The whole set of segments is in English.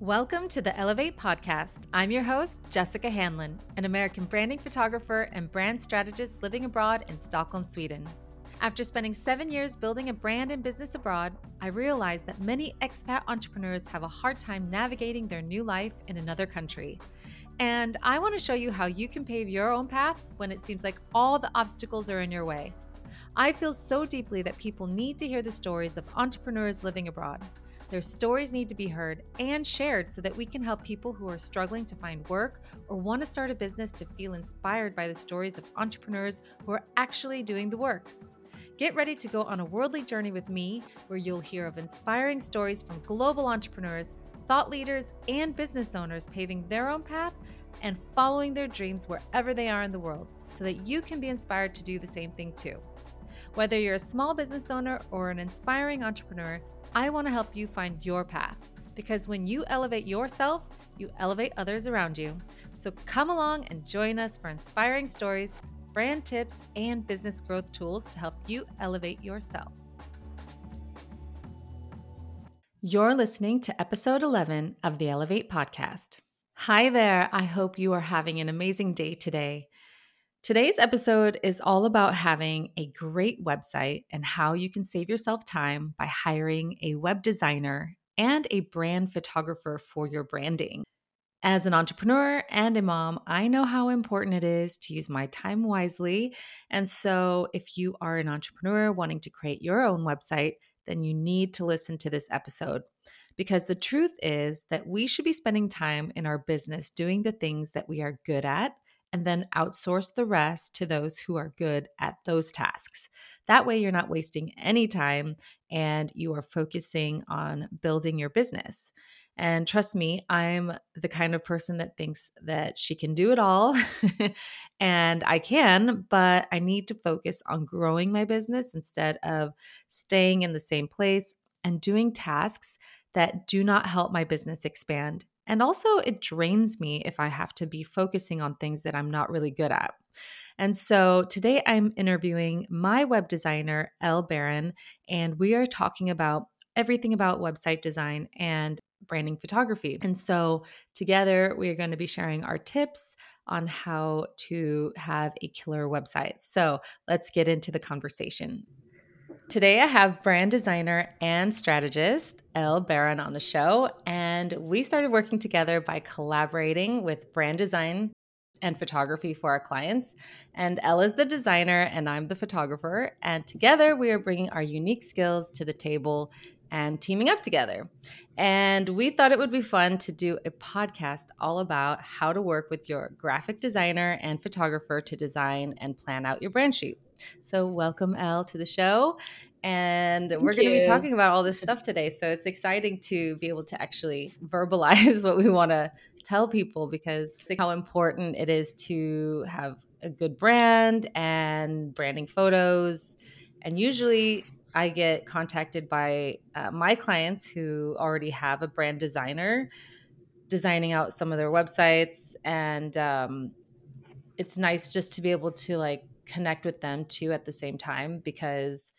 Welcome to the Elevate Podcast. I'm your host, Jessica Hanlon, an American branding photographer and brand strategist living abroad in Stockholm, Sweden. After spending seven years building a brand and business abroad, I realized that many expat entrepreneurs have a hard time navigating their new life in another country. And I want to show you how you can pave your own path when it seems like all the obstacles are in your way. I feel so deeply that people need to hear the stories of entrepreneurs living abroad. Their stories need to be heard and shared so that we can help people who are struggling to find work or want to start a business to feel inspired by the stories of entrepreneurs who are actually doing the work. Get ready to go on a worldly journey with me where you'll hear of inspiring stories from global entrepreneurs, thought leaders, and business owners paving their own path and following their dreams wherever they are in the world so that you can be inspired to do the same thing too. Whether you're a small business owner or an inspiring entrepreneur, I want to help you find your path because when you elevate yourself, you elevate others around you. So come along and join us for inspiring stories, brand tips, and business growth tools to help you elevate yourself. You're listening to episode 11 of the Elevate Podcast. Hi there. I hope you are having an amazing day today. Today's episode is all about having a great website and how you can save yourself time by hiring a web designer and a brand photographer for your branding. As an entrepreneur and a mom, I know how important it is to use my time wisely. And so, if you are an entrepreneur wanting to create your own website, then you need to listen to this episode. Because the truth is that we should be spending time in our business doing the things that we are good at and then outsource the rest to those who are good at those tasks. That way, you're not wasting any time and you are focusing on building your business. And trust me, I'm the kind of person that thinks that she can do it all. and I can, but I need to focus on growing my business instead of staying in the same place and doing tasks that do not help my business expand and also, it drains me if I have to be focusing on things that I'm not really good at. And so today I'm interviewing my web designer, Elle Baron, and we are talking about everything about website design and branding photography. And so together we are going to be sharing our tips on how to have a killer website. So let's get into the conversation. Today, I have brand designer and strategist Elle Baron on the show, and we started working together by collaborating with brand design and photography for our clients. And Elle is the designer, and I'm the photographer. And together, we are bringing our unique skills to the table and teaming up together. And we thought it would be fun to do a podcast all about how to work with your graphic designer and photographer to design and plan out your brand shoot. So, welcome, Elle, to the show. And Thank we're going to be talking about all this stuff today. So, it's exciting to be able to actually verbalize what we want to tell people because how important it is to have a good brand and branding photos. And usually, I get contacted by uh, my clients who already have a brand designer designing out some of their websites. And um, it's nice just to be able to like connect with them too at the same time because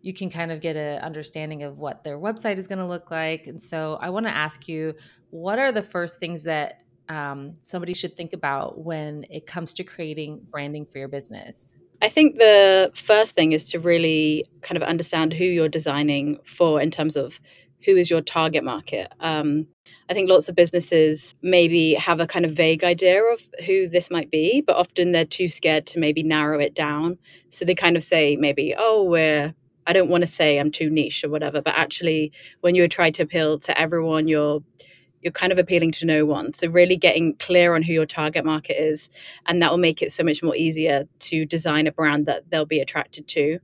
you can kind of get an understanding of what their website is going to look like. And so I want to ask you what are the first things that um, somebody should think about when it comes to creating branding for your business? I think the first thing is to really kind of understand who you're designing for in terms of who is your target market. Um, I think lots of businesses maybe have a kind of vague idea of who this might be, but often they're too scared to maybe narrow it down. So they kind of say maybe, oh, we're, I don't want to say I'm too niche or whatever, but actually, when you try to appeal to everyone, you're you're kind of appealing to no one. So really getting clear on who your target market is, and that will make it so much more easier to design a brand that they'll be attracted to.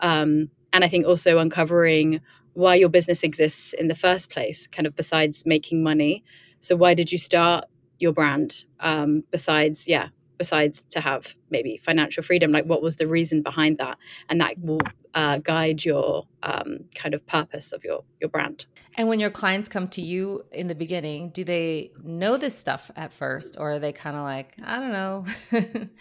Um, and I think also uncovering why your business exists in the first place, kind of besides making money. So why did you start your brand? Um, besides, yeah, besides to have maybe financial freedom like what was the reason behind that and that will uh, guide your um, kind of purpose of your your brand and when your clients come to you in the beginning do they know this stuff at first or are they kind of like i don't know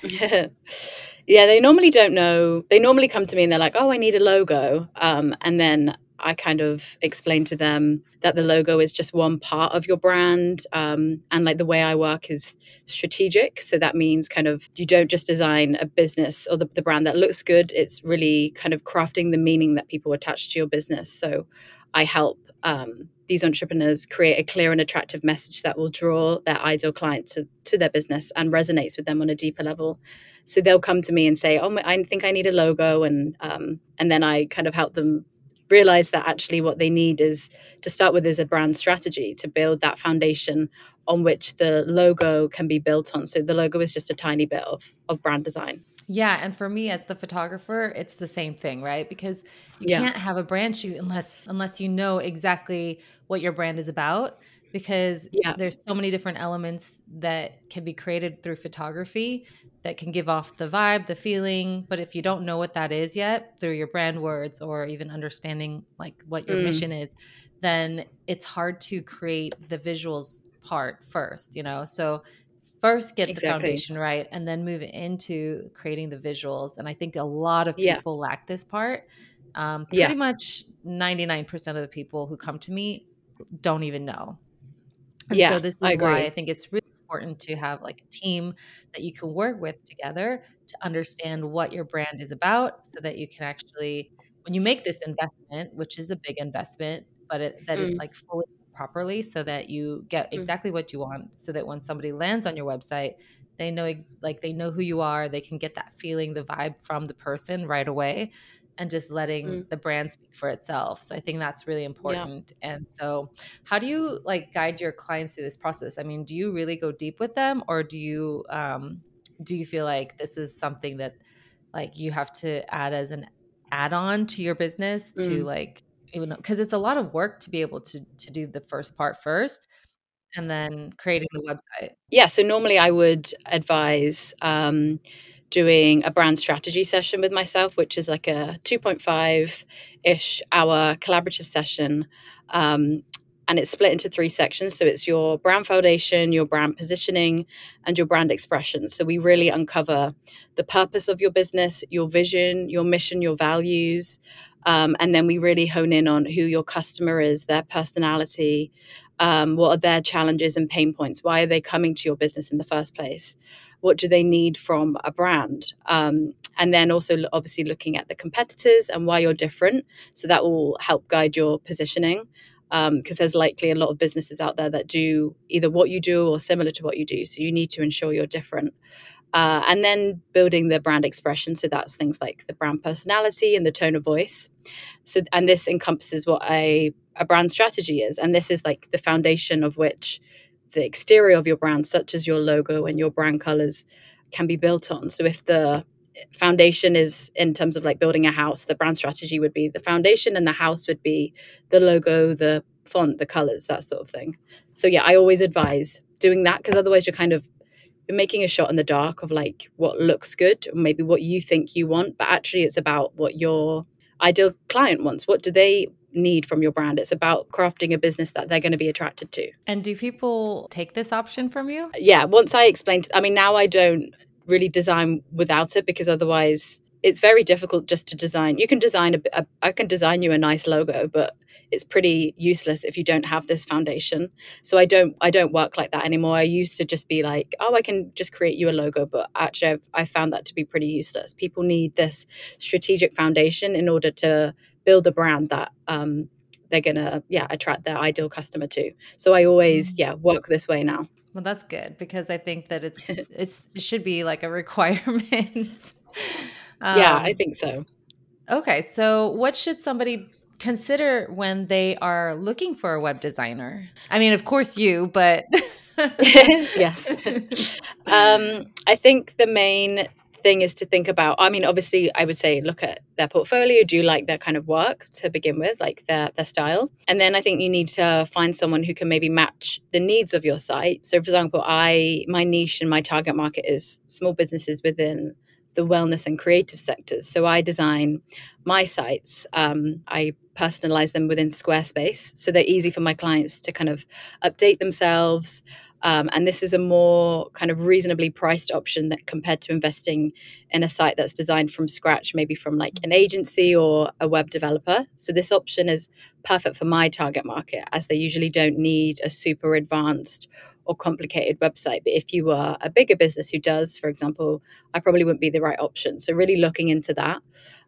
yeah. yeah they normally don't know they normally come to me and they're like oh i need a logo um, and then I kind of explain to them that the logo is just one part of your brand. Um, and like the way I work is strategic. So that means kind of you don't just design a business or the, the brand that looks good, it's really kind of crafting the meaning that people attach to your business. So I help um, these entrepreneurs create a clear and attractive message that will draw their ideal client to, to their business and resonates with them on a deeper level. So they'll come to me and say, "Oh, I think I need a logo," and um, and then I kind of help them realize that actually what they need is to start with is a brand strategy to build that foundation on which the logo can be built on. So the logo is just a tiny bit of of brand design. Yeah, and for me as the photographer, it's the same thing, right? Because you yeah. can't have a brand shoot unless unless you know exactly what your brand is about because yeah. there's so many different elements that can be created through photography that can give off the vibe, the feeling, but if you don't know what that is yet through your brand words or even understanding like what your mm. mission is, then it's hard to create the visuals part first, you know? So first get exactly. the foundation right and then move into creating the visuals and i think a lot of people yeah. lack this part um, pretty yeah. much 99% of the people who come to me don't even know and yeah, so this is I why i think it's really important to have like a team that you can work with together to understand what your brand is about so that you can actually when you make this investment which is a big investment but it, that mm. it like fully properly so that you get mm. exactly what you want so that when somebody lands on your website they know ex- like they know who you are they can get that feeling the vibe from the person right away and just letting mm. the brand speak for itself so i think that's really important yeah. and so how do you like guide your clients through this process i mean do you really go deep with them or do you um do you feel like this is something that like you have to add as an add-on to your business mm. to like even because it's a lot of work to be able to to do the first part first and then creating the website yeah so normally i would advise um, doing a brand strategy session with myself which is like a 2.5 ish hour collaborative session um, and it's split into three sections. So it's your brand foundation, your brand positioning, and your brand expression. So we really uncover the purpose of your business, your vision, your mission, your values, um, and then we really hone in on who your customer is, their personality, um, what are their challenges and pain points? Why are they coming to your business in the first place? What do they need from a brand? Um, and then also obviously looking at the competitors and why you're different. So that will help guide your positioning because um, there's likely a lot of businesses out there that do either what you do or similar to what you do. So you need to ensure you're different. Uh, and then building the brand expression. So that's things like the brand personality and the tone of voice. So, and this encompasses what a, a brand strategy is. And this is like the foundation of which the exterior of your brand, such as your logo and your brand colors, can be built on. So, if the foundation is in terms of like building a house, the brand strategy would be the foundation, and the house would be the logo, the font, the colors, that sort of thing. So, yeah, I always advise doing that because otherwise you're kind of you're making a shot in the dark of like what looks good or maybe what you think you want but actually it's about what your ideal client wants what do they need from your brand. It's about crafting a business that they're going to be attracted to. And do people take this option from you? Yeah once i explained i mean now i don't really design without it because otherwise it's very difficult just to design. You can design a, a I can design you a nice logo but it's pretty useless if you don't have this foundation. So i don't i don't work like that anymore. I used to just be like oh i can just create you a logo but actually i've i found that to be pretty useless. People need this strategic foundation in order to build a brand that um, they're gonna yeah attract their ideal customer to so i always mm. yeah work this way now well that's good because i think that it's it's it should be like a requirement um, yeah i um, think so okay so what should somebody consider when they are looking for a web designer? I mean, of course, you, but. yes. Um, I think the main thing is to think about i mean obviously i would say look at their portfolio do you like their kind of work to begin with like their their style and then i think you need to find someone who can maybe match the needs of your site so for example i my niche and my target market is small businesses within the wellness and creative sectors so i design my sites um, i personalize them within Squarespace. So they're easy for my clients to kind of update themselves. Um, and this is a more kind of reasonably priced option that compared to investing in a site that's designed from scratch, maybe from like an agency or a web developer. So this option is perfect for my target market as they usually don't need a super advanced or complicated website. But if you are a bigger business who does, for example, I probably wouldn't be the right option. So really looking into that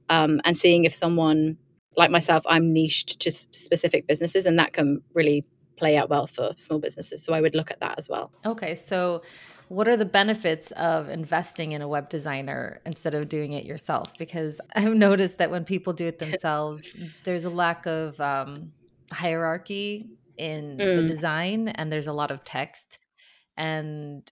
um, and seeing if someone like myself, I'm niched to specific businesses, and that can really play out well for small businesses. So I would look at that as well. Okay. So, what are the benefits of investing in a web designer instead of doing it yourself? Because I've noticed that when people do it themselves, there's a lack of um, hierarchy in mm. the design, and there's a lot of text, and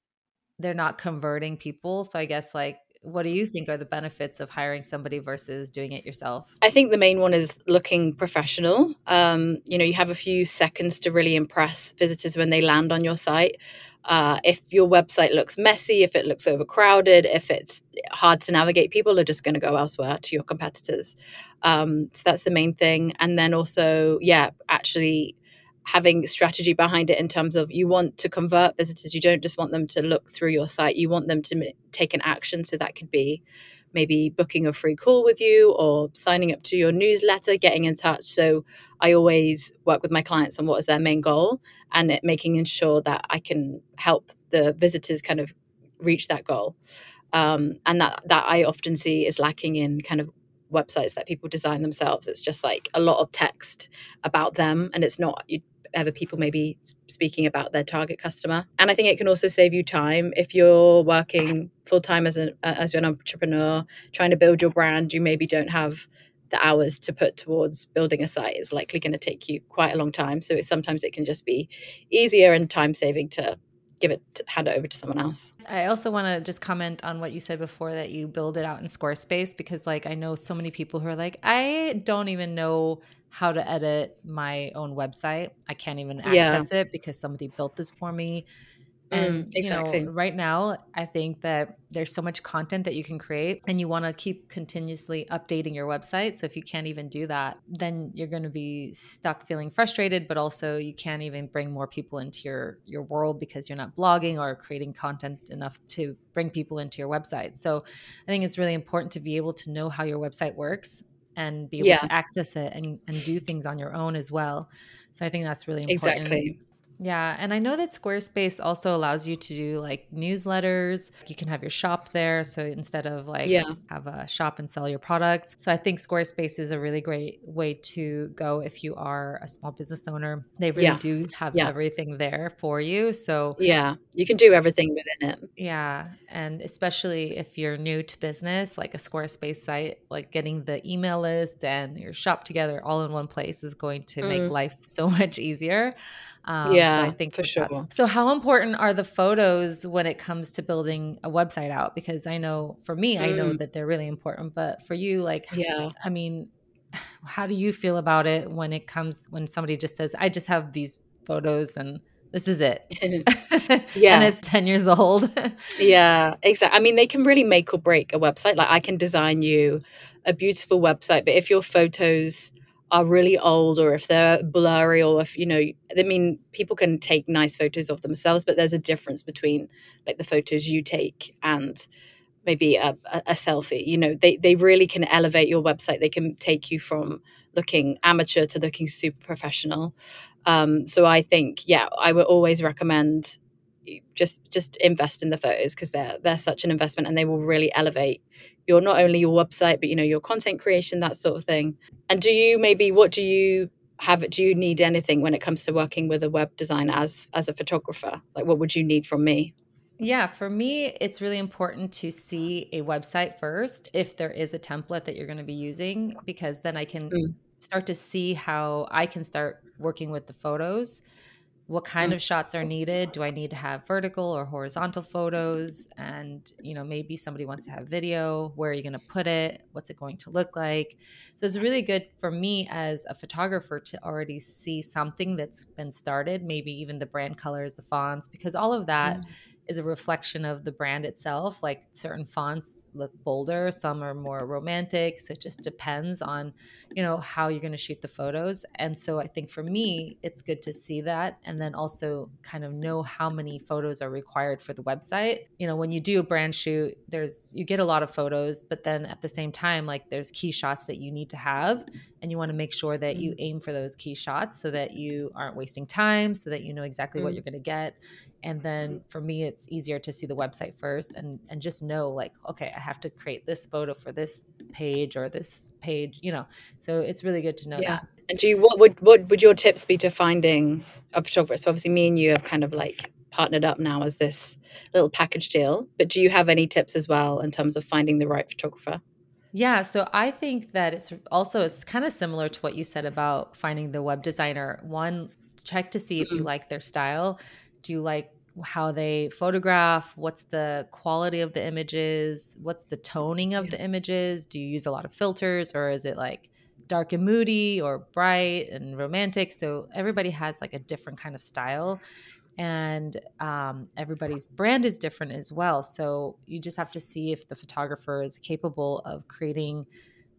they're not converting people. So, I guess like what do you think are the benefits of hiring somebody versus doing it yourself? I think the main one is looking professional. Um, you know, you have a few seconds to really impress visitors when they land on your site. Uh, if your website looks messy, if it looks overcrowded, if it's hard to navigate, people are just going to go elsewhere to your competitors. Um, so that's the main thing. And then also, yeah, actually having strategy behind it in terms of you want to convert visitors. You don't just want them to look through your site. You want them to take an action. So that could be maybe booking a free call with you or signing up to your newsletter getting in touch. So i always work with my clients on what is their main goal and it, making sure that i can help the visitors kind of reach that goal. Um, and that that i often see is lacking in kind of websites that people design themselves. It's just like a lot of text about them and it's not you ever people maybe speaking about their target customer. And I think it can also save you time if you're working full time as an as an entrepreneur trying to build your brand. You maybe don't have the hours to put towards building a site is likely going to take you quite a long time. So it, sometimes it can just be easier and time saving to give it hand it over to someone else. I also want to just comment on what you said before that you build it out in Squarespace because like I know so many people who are like I don't even know how to edit my own website. I can't even access yeah. it because somebody built this for me. And mm, exactly. you know, right now, I think that there's so much content that you can create, and you want to keep continuously updating your website. So if you can't even do that, then you're going to be stuck feeling frustrated. But also, you can't even bring more people into your your world because you're not blogging or creating content enough to bring people into your website. So I think it's really important to be able to know how your website works and be able yeah. to access it and, and do things on your own as well. So I think that's really important. Exactly. Yeah. And I know that Squarespace also allows you to do like newsletters. You can have your shop there. So instead of like yeah. have a shop and sell your products. So I think Squarespace is a really great way to go if you are a small business owner. They really yeah. do have yeah. everything there for you. So yeah, you can do everything within it. Yeah. And especially if you're new to business, like a Squarespace site, like getting the email list and your shop together all in one place is going to mm. make life so much easier. Um, yeah, so I think for sure. So, how important are the photos when it comes to building a website out? Because I know for me, mm. I know mm. that they're really important, but for you, like, yeah, I mean, how do you feel about it when it comes when somebody just says, "I just have these photos and this is it," yeah, and it's ten years old. yeah, exactly. I mean, they can really make or break a website. Like, I can design you a beautiful website, but if your photos are really old or if they're blurry or if you know i mean people can take nice photos of themselves but there's a difference between like the photos you take and maybe a, a, selfie you know they, they really can elevate your website. They can take you from looking amateur to looking super professional. Um, so i think yeah i would always recommend just just invest in the photos because they're they're such an investment and they will really elevate your not only your website but you know your content creation that sort of thing. And do you maybe what do you have do you need anything when it comes to working with a web designer as as a photographer? Like what would you need from me? Yeah, for me, it's really important to see a website first if there is a template that you're going to be using, because then I can mm. start to see how I can start working with the photos what kind of shots are needed. Do i need to have vertical or horizontal photos? And you know maybe somebody wants to have video. Where are you going to put it? What's it going to look like? So it's really good for me as a photographer to already see something that's been started maybe even the brand colors the fonts because all of that mm. Is a reflection of the brand itself. Like certain fonts look bolder, some are more romantic. So it just depends on, you know, how you're going to shoot the photos. And so I think for me, it's good to see that and then also kind of know how many photos are required for the website. You know, when you do a brand shoot, there's you get a lot of photos, but then at the same time, like there's key shots that you need to have and you want to make sure that you mm. aim for those key shots so that you aren't wasting time, so that you know exactly mm. what you're going to get and then for me it's easier to see the website first and and just know like okay i have to create this photo for this page or this page you know so it's really good to know yeah. that and do you what would what would your tips be to finding a photographer so obviously me and you have kind of like partnered up now as this little package deal but do you have any tips as well in terms of finding the right photographer yeah, so I think that it's also it's kind of similar to what you said about finding the web designer. One, check to see if you mm-hmm. like their style do you like how they photograph? What's the quality of the images? What's the toning of yeah. the images? Do you use a lot of filters or is it like dark and moody or bright and romantic? So everybody has like a different kind of style and um, everybody's brand is different as well. So you just have to see if the photographer is capable of creating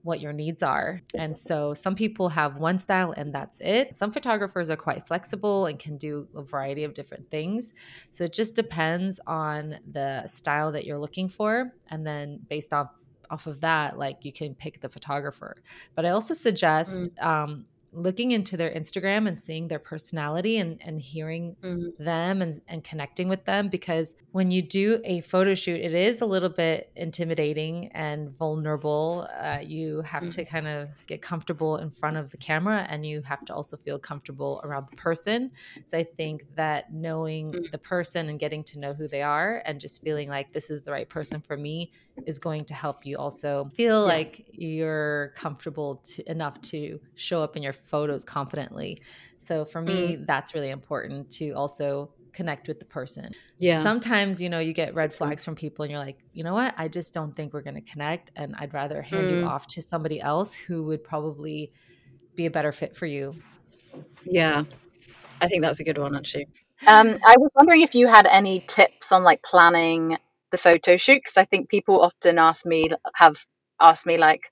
what your needs are. And so some people have one style and that's it. Some photographers are quite flexible and can do a variety of different things. So it just depends on the style that you're looking for and then based off off of that like you can pick the photographer. But I also suggest mm. um, looking into their Instagram and seeing their personality and, and hearing mm-hmm. them and, and connecting with them because when you do a photo shoot, it is a little bit intimidating and vulnerable. Uh, you have mm-hmm. to kind of get comfortable in front of the camera and you have to also feel comfortable around the person. So I think that knowing mm-hmm. the person and getting to know who they are and just feeling like this is the right person for me is going to help you also feel yeah. like you're comfortable to, enough to show up in your photos confidently. So for me, mm. that's really important to also connect with the person. Yeah. Sometimes, you know, you get red flags from people and you're like, you know what? I just don't think we're going to connect. And I'd rather hand mm. you off to somebody else who would probably be a better fit for you. Yeah. I think that's a good one, actually. Um, I was wondering if you had any tips on like planning the photo shoot because I think people often ask me, have asked me like,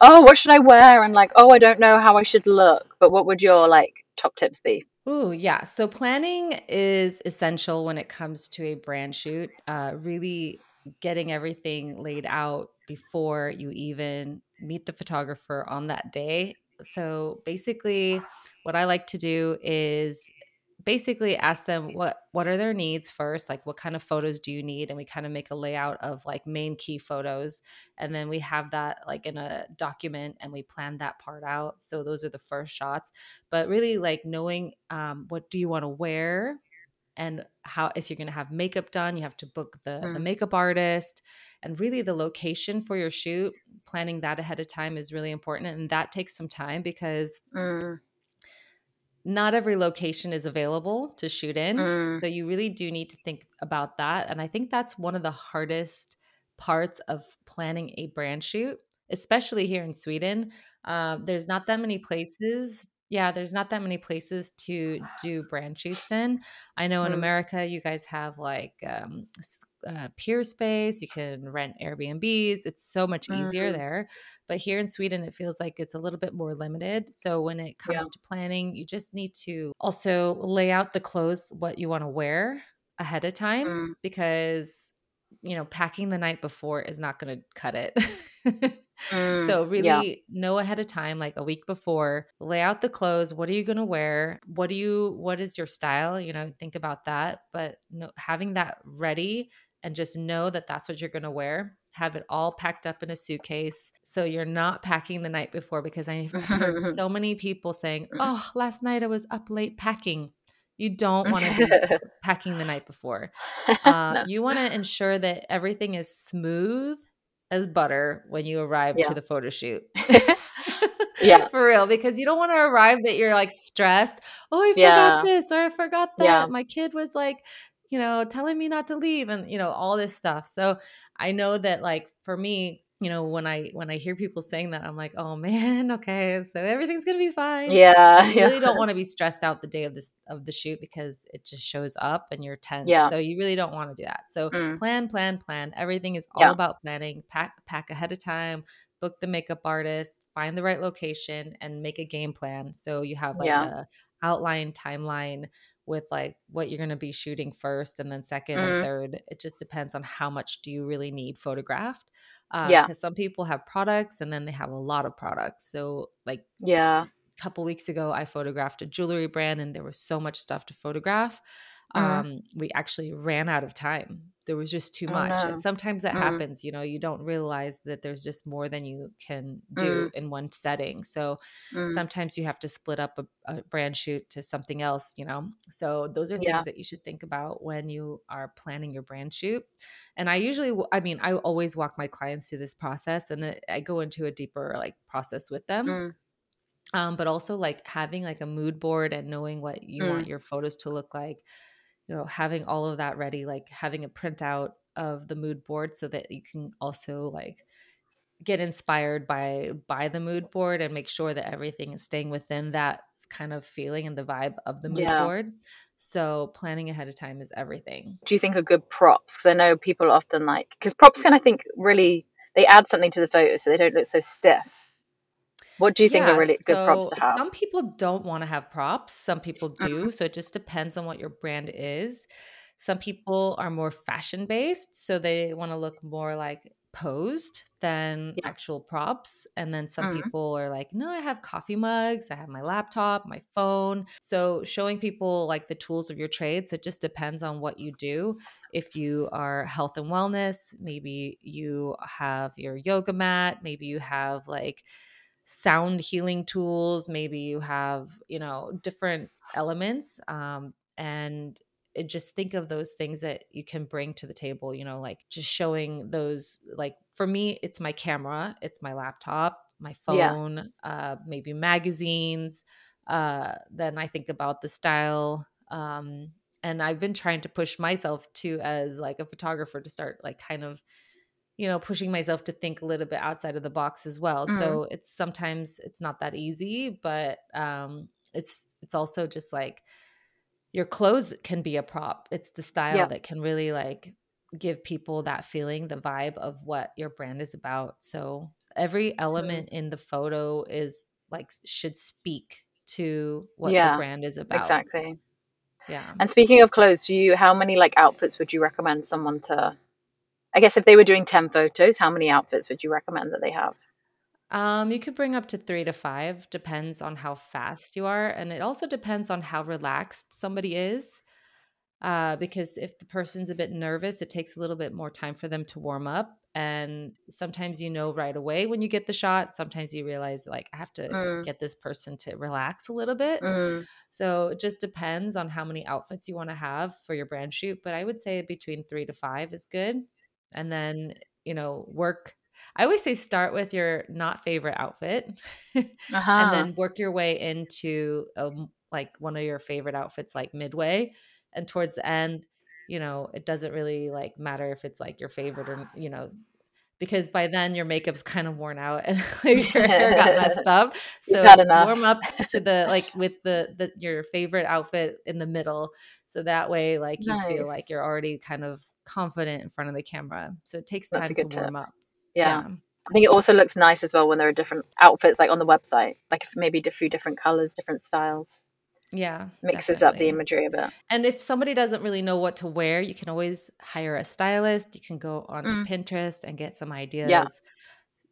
oh, what should I wear? And like, oh, I don't know how I should look. But what would your like top tips be? Ooh, yeah. So planning is essential when it comes to a brand shoot. Uh, really getting everything laid out before you even meet the photographer on that day. So basically, what I like to do is basically ask them what what are their needs first like what kind of photos do you need? And we kind of make a layout of like main key photos. And then we have that like in a document and we plan that part out. So those are the first shots. But really like knowing um, what do you want to wear and how if you're going to have makeup done you have to book the mm. the makeup artist. And really the location for your shoot planning that ahead of time is really important. And that takes some time because mm not every location is available to shoot in. Mm. So you really do need to think about that. And I think that's one of the hardest parts of planning a brand shoot, especially here in Sweden. Um, there's not that many places. Yeah, there's not that many places to do brand shoots in. I know in. America, you guys have like um, uh, Peerspace, you can rent Airbnbs. It's so much easier mm-hmm. there. But here in Sweden, it feels like it's a little bit more limited. So when it comes yeah. to planning, you just need to also lay out the clothes, what you want to wear ahead of time, mm. because, you know, packing the night before is not going to cut it. Mm, so really yeah. know ahead of time like a week before lay out the clothes what are you going to wear what do you what is your style you know think about that but no, having that ready and just know that that's what you're going to wear. Have it all packed up in a suitcase so you're not packing the night before because I've heard so many people saying, Oh, last night I was up late packing. You don't want to be packing the night before. Uh, no. You want to ensure that everything is smooth as butter when you arrive yeah. to the photo shoot. yeah for real because you don't want to arrive that you're like stressed oh i forgot yeah. this or i forgot that yeah. my kid was like you know, telling me not to leave and, you know, all this stuff. So I know that, like, for me, you know when i when i hear people saying that i'm like oh man okay so everything's gonna be fine Yeah, you yeah. really don't want to be stressed out the day of this of the shoot because it just shows up and you're tense Yeah. so you really don't want to do that so Mm. plan plan plan everything is all Yeah. about planning pack pack ahead of time book the makeup artist find the right location and make a game plan so you have like Yeah. a outline timeline with like what you're going to be shooting first and then second and Mm. third it just depends on how much do you really need photographed because Yeah. some people have products and then they have a lot of products so like Yeah. a couple weeks ago i photographed a jewelry brand and there was so much stuff to photograph Mm. um we actually ran out of time there was just too Oh, much and sometimes that Mm. happens you know you don't realize that there's just more than you can do in one setting so Mm. sometimes you have to split up a, a brand shoot to something else you know so those are things Yeah. that you should think about when you are planning your brand shoot and i usually I mean i always walk my clients through this process and i go into a deeper like process with them Mm. um, but also like having like a mood board and knowing what you want Mm. your photos to look like you know having all of that ready like having a printout of the mood board so that you can also like get inspired by by the mood board and make sure that everything is staying within that kind of feeling and the vibe of the mood Yeah. board so planning ahead of time is everything Do you think are good props? Because I know people often like because props can I think really they add something to the photo so they don't look so stiff. What do you think are really good props to have? some people don't want to have props, some people Mm. do. So it just depends on what your brand is. Some people are more fashion based, so they want to look more like posed than Yeah. actual props. And then some Mm. people are like, no, I have coffee mugs, I have my laptop, my phone. So showing people like the tools of your trade. So it just depends on what you do. If you are health and wellness, maybe you have your yoga mat, maybe you have like sound healing tools maybe you have you know different elements um and it, just think of those things that you can bring to the table you know like just showing those like for me it's my camera it's my laptop my Yeah. phone uh maybe magazines uh then i think about the style um and i've been trying to push myself too as like a photographer to start like kind of you know pushing myself to think a little bit outside of the box as well Mm. so it's sometimes it's not that easy but um it's it's also just like your clothes can be a prop it's the style Yeah. that can really like give people that feeling the vibe of what your brand is about so every element in the photo is like should speak to what the brand is about Exactly. yeah And speaking of clothes, do you how many like outfits would you recommend someone to I guess if they were doing 10 photos, how many outfits would you recommend that they have? Um, you could bring up to three to five, depends on how fast you are. And it also depends on how relaxed somebody is. Uh, because if the person's a bit nervous, it takes a little bit more time for them to warm up. And sometimes you know right away when you get the shot. Sometimes you realize, like, I have to Mm. get this person to relax a little bit. Mm. So it just depends on how many outfits you want to have for your brand shoot. But I would say between three to five is good. And then, you know, work. I always say start with your not favorite outfit and Uh-huh. then work your way into um, like one of your favorite outfits, like midway. And towards the end, you know, it doesn't really like matter if it's like your favorite or, you know, because by then your makeup's kind of worn out and like your hair got messed up. So warm up to the like with the the your favorite outfit in the middle. So that way like you feel like you're already kind of confident in front of the camera. So it takes time to tip. warm up. Yeah. Yeah. I think it also looks nice as well when there are different outfits like on the website, like if maybe a few different colors, different styles. Yeah. Mixes up the imagery a bit. And if somebody doesn't really know what to wear, you can always hire a stylist. You can go onto Mm. Pinterest and get some Yeah. ideas.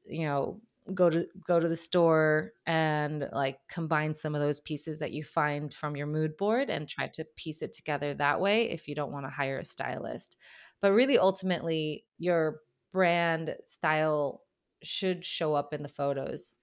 You know, go to go to the store and like combine some of those pieces that you find from your mood board and try to piece it together that way if you don't want to hire a stylist. But really ultimately your brand style should show up in the photos.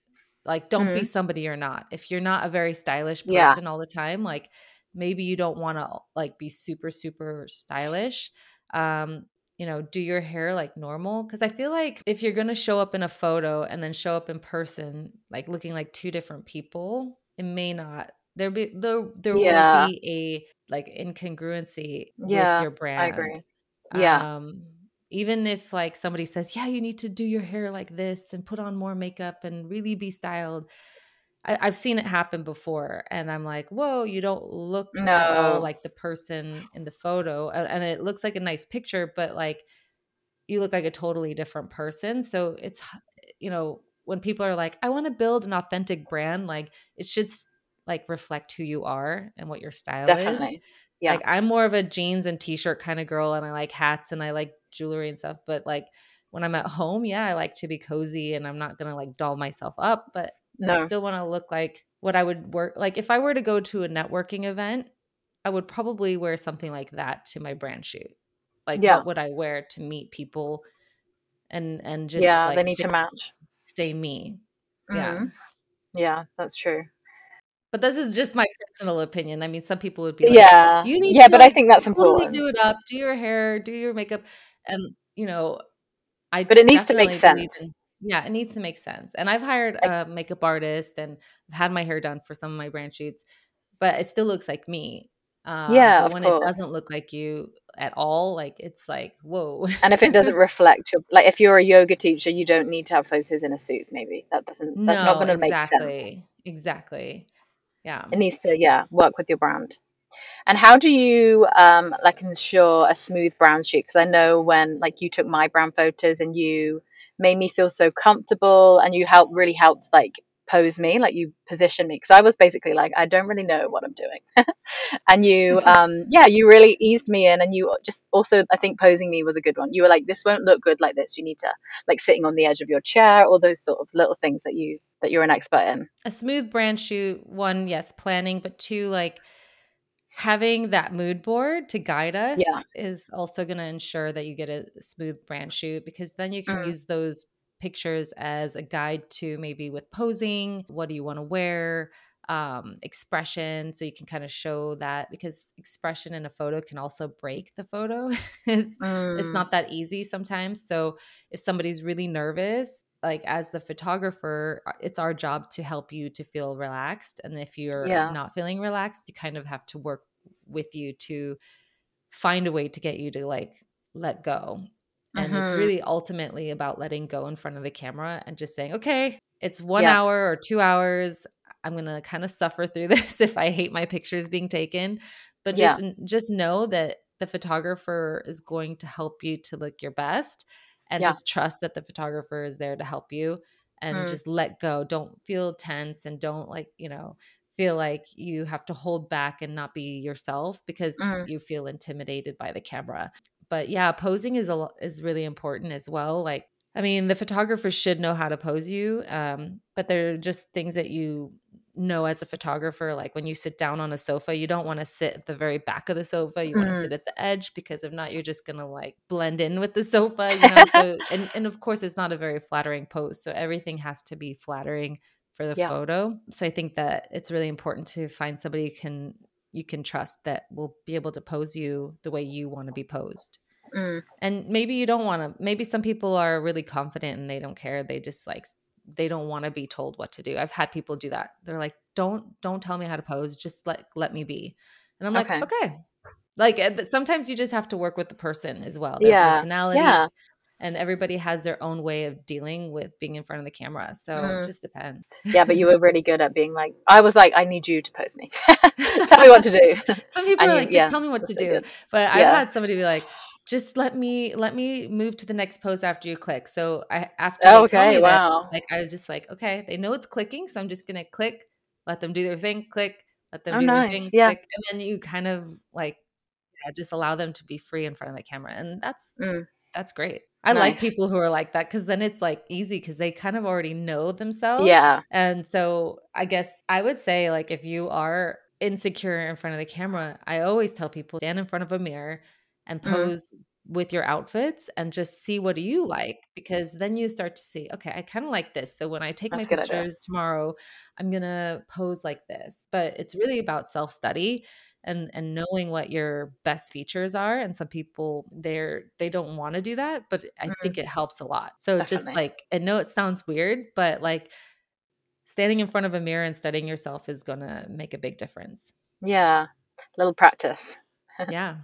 Like don't be Mm. somebody you're not. If you're not a very stylish Yeah. person all the time, like maybe you don't want to like be super super stylish um you know do your hair like normal because i feel like if you're gonna show up in a photo and then show up in person like looking like two different people it may not there be there, there Yeah. will be a like incongruency with Yeah. your I agree. brand Yeah. um even if like somebody says yeah you need to do your hair like this and put on more makeup and really be styled I, have seen it happen before and i'm like whoa you don't look no. like the person in the photo and it looks like a nice picture but like you look like a totally different person so it's you know when people are like i want to build an authentic brand like it should like reflect who you are and what your style Definitely. is yeah. Like I'm more of a jeans and t-shirt kind of girl and I like hats and I like jewelry and stuff, but like when I'm at home, yeah, I like to be cozy and I'm not going to like doll myself up, but no. I still want to look like what I would work like if I were to go to a networking event, I would probably wear something like that to my brand shoot. Like yeah. what would I wear to meet people and and just Yeah, like they need stay, to match. Stay me. Mm-hmm. Yeah. Yeah, that's true. But this is just my personal opinion. I mean, some people would be like, yeah, you need yeah, to, but like, I think that's totally important. Do it up, do your hair, do your makeup, and you know, I. But it needs to make sense. In, yeah, it needs to make sense. And I've hired a makeup artist, and I've had my hair done for some of my brand shoots, but it still looks like me. Um, yeah, but when course. it doesn't look like you at all, like it's like whoa. and if it doesn't reflect your, like if you're a yoga teacher, you don't need to have photos in a suit. Maybe that doesn't. That's no, not going to exactly, make sense. Exactly. Yeah. It needs to, yeah, work with your brand. And how do you um, like ensure a smooth brand shoot? Because I know when like you took my brand photos and you made me feel so comfortable and you helped really helped like pose me, like you position me. Because I was basically like, I don't really know what I'm doing. and you, um, yeah, you really eased me in and you just also, I think posing me was a good one. You were like, this won't look good like this. You need to like sitting on the edge of your chair, all those sort of little things that you that you're an expert in? A smooth brand shoot, one, yes, planning, but two, like having that mood board to guide us yeah. is also going to ensure that you get a smooth brand shoot because then you can mm. use those pictures as a guide to maybe with posing, what do you want to wear, um, expression so you can kind of show that because expression in a photo can also break the photo it's, mm. it's not that easy sometimes so if somebody's really nervous like as the photographer uh, it's our job to help you to feel relaxed and if you're yeah. not feeling relaxed you kind of have to work with you to find a way to get you to like let go and mm-hmm. it's really ultimately about letting go in front of the camera and just saying okay it's one yeah. hour or two hours I'm going to kind of suffer through this if I hate my pictures being taken. But just yeah. just know that the photographer is going to help you to look your best and yeah. just trust that the photographer is there to help you and mm. just let go. Don't feel tense and don't like, you know, feel like you have to hold back and not be yourself because mm. you feel intimidated by the camera. But yeah, posing is a is really important as well. Like I mean, the photographer should know how to pose you, um, but there are just things that you know as a photographer like when you sit down on a sofa you don't want to sit at the very back of the sofa you mm. want to sit at the edge because if not you're just going to like blend in with the sofa you know so and, and of course it's not a very flattering pose so everything has to be flattering for the yeah. photo so i think that it's really important to find somebody you can you can trust that will be able to pose you the way you want to be posed mm. and maybe you don't want to maybe some people are really confident and they don't care they just like they don't want to be told what to do. I've had people do that. They're like, "Don't don't tell me how to pose. Just let let me be." And I'm like, "Okay." okay. Like eh, sometimes you just have to work with the person as well. Their yeah. personality. Yeah. And everybody has their own way of dealing with being in front of the camera. So mm. it just depends. yeah, but you were really good at being like, I was like, I need you to pose me. tell me what to do. Some people are like, just yeah, tell me what to do. Good. But I've had somebody be like, just let me let me move to the next pose after you click. So I after oh, okay, wow. That, like I was just like, okay, they know it's clicking, so I'm just gonna click, let them do their thing, click, let them oh, do nice. their thing, yeah. click, and then you kind of like yeah, just allow them to be free in front of the camera, and that's mm. that's great. I nice. like people who are like that because then it's like easy because they kind of already know themselves. Yeah, and so I guess I would say like if you are insecure in front of the camera, I always tell people stand in front of a mirror and mm. pose mm. with your outfits and just see what do you like because then you start to see okay i kind of like this so when i take That's my pictures idea. tomorrow i'm gonna pose like this but it's really about self-study and and knowing what your best features are and some people they're they don't want to do that but i mm. think it helps a lot so Definitely. just like i know it sounds weird but like standing in front of a mirror and studying yourself is gonna make a big difference yeah a little practice yeah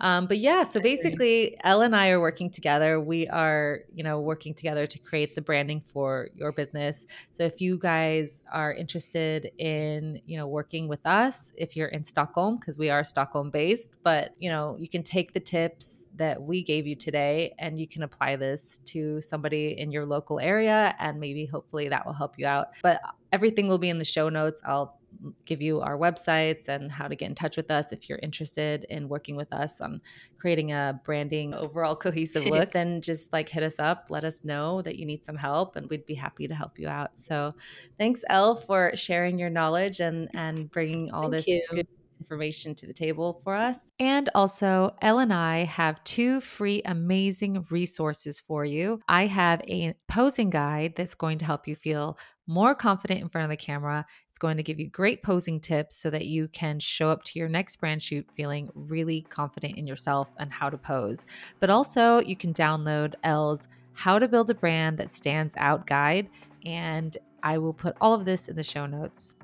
Um, but yeah, so basically, Elle and I are working together. We are, you know, working together to create the branding for your business. So if you guys are interested in, you know, working with us, if you're in Stockholm, because we are Stockholm based, but you know, you can take the tips that we gave you today and you can apply this to somebody in your local area, and maybe hopefully that will help you out. But everything will be in the show notes. I'll give you our websites and how to get in touch with us if you're interested in working with us on creating a branding overall cohesive look then just like hit us up let us know that you need some help and we'd be happy to help you out so thanks elle for sharing your knowledge and and bringing all Thank this you. good information to the table for us. And also, Elle and I have two free amazing resources for you. I have a posing guide that's going to help you feel more confident in front of the camera. It's going to give you great posing tips so that you can show up to your next brand shoot feeling really confident in yourself and how to pose. But also, you can download Elle's How to Build a Brand That Stands Out guide. And I will put all of this in the show notes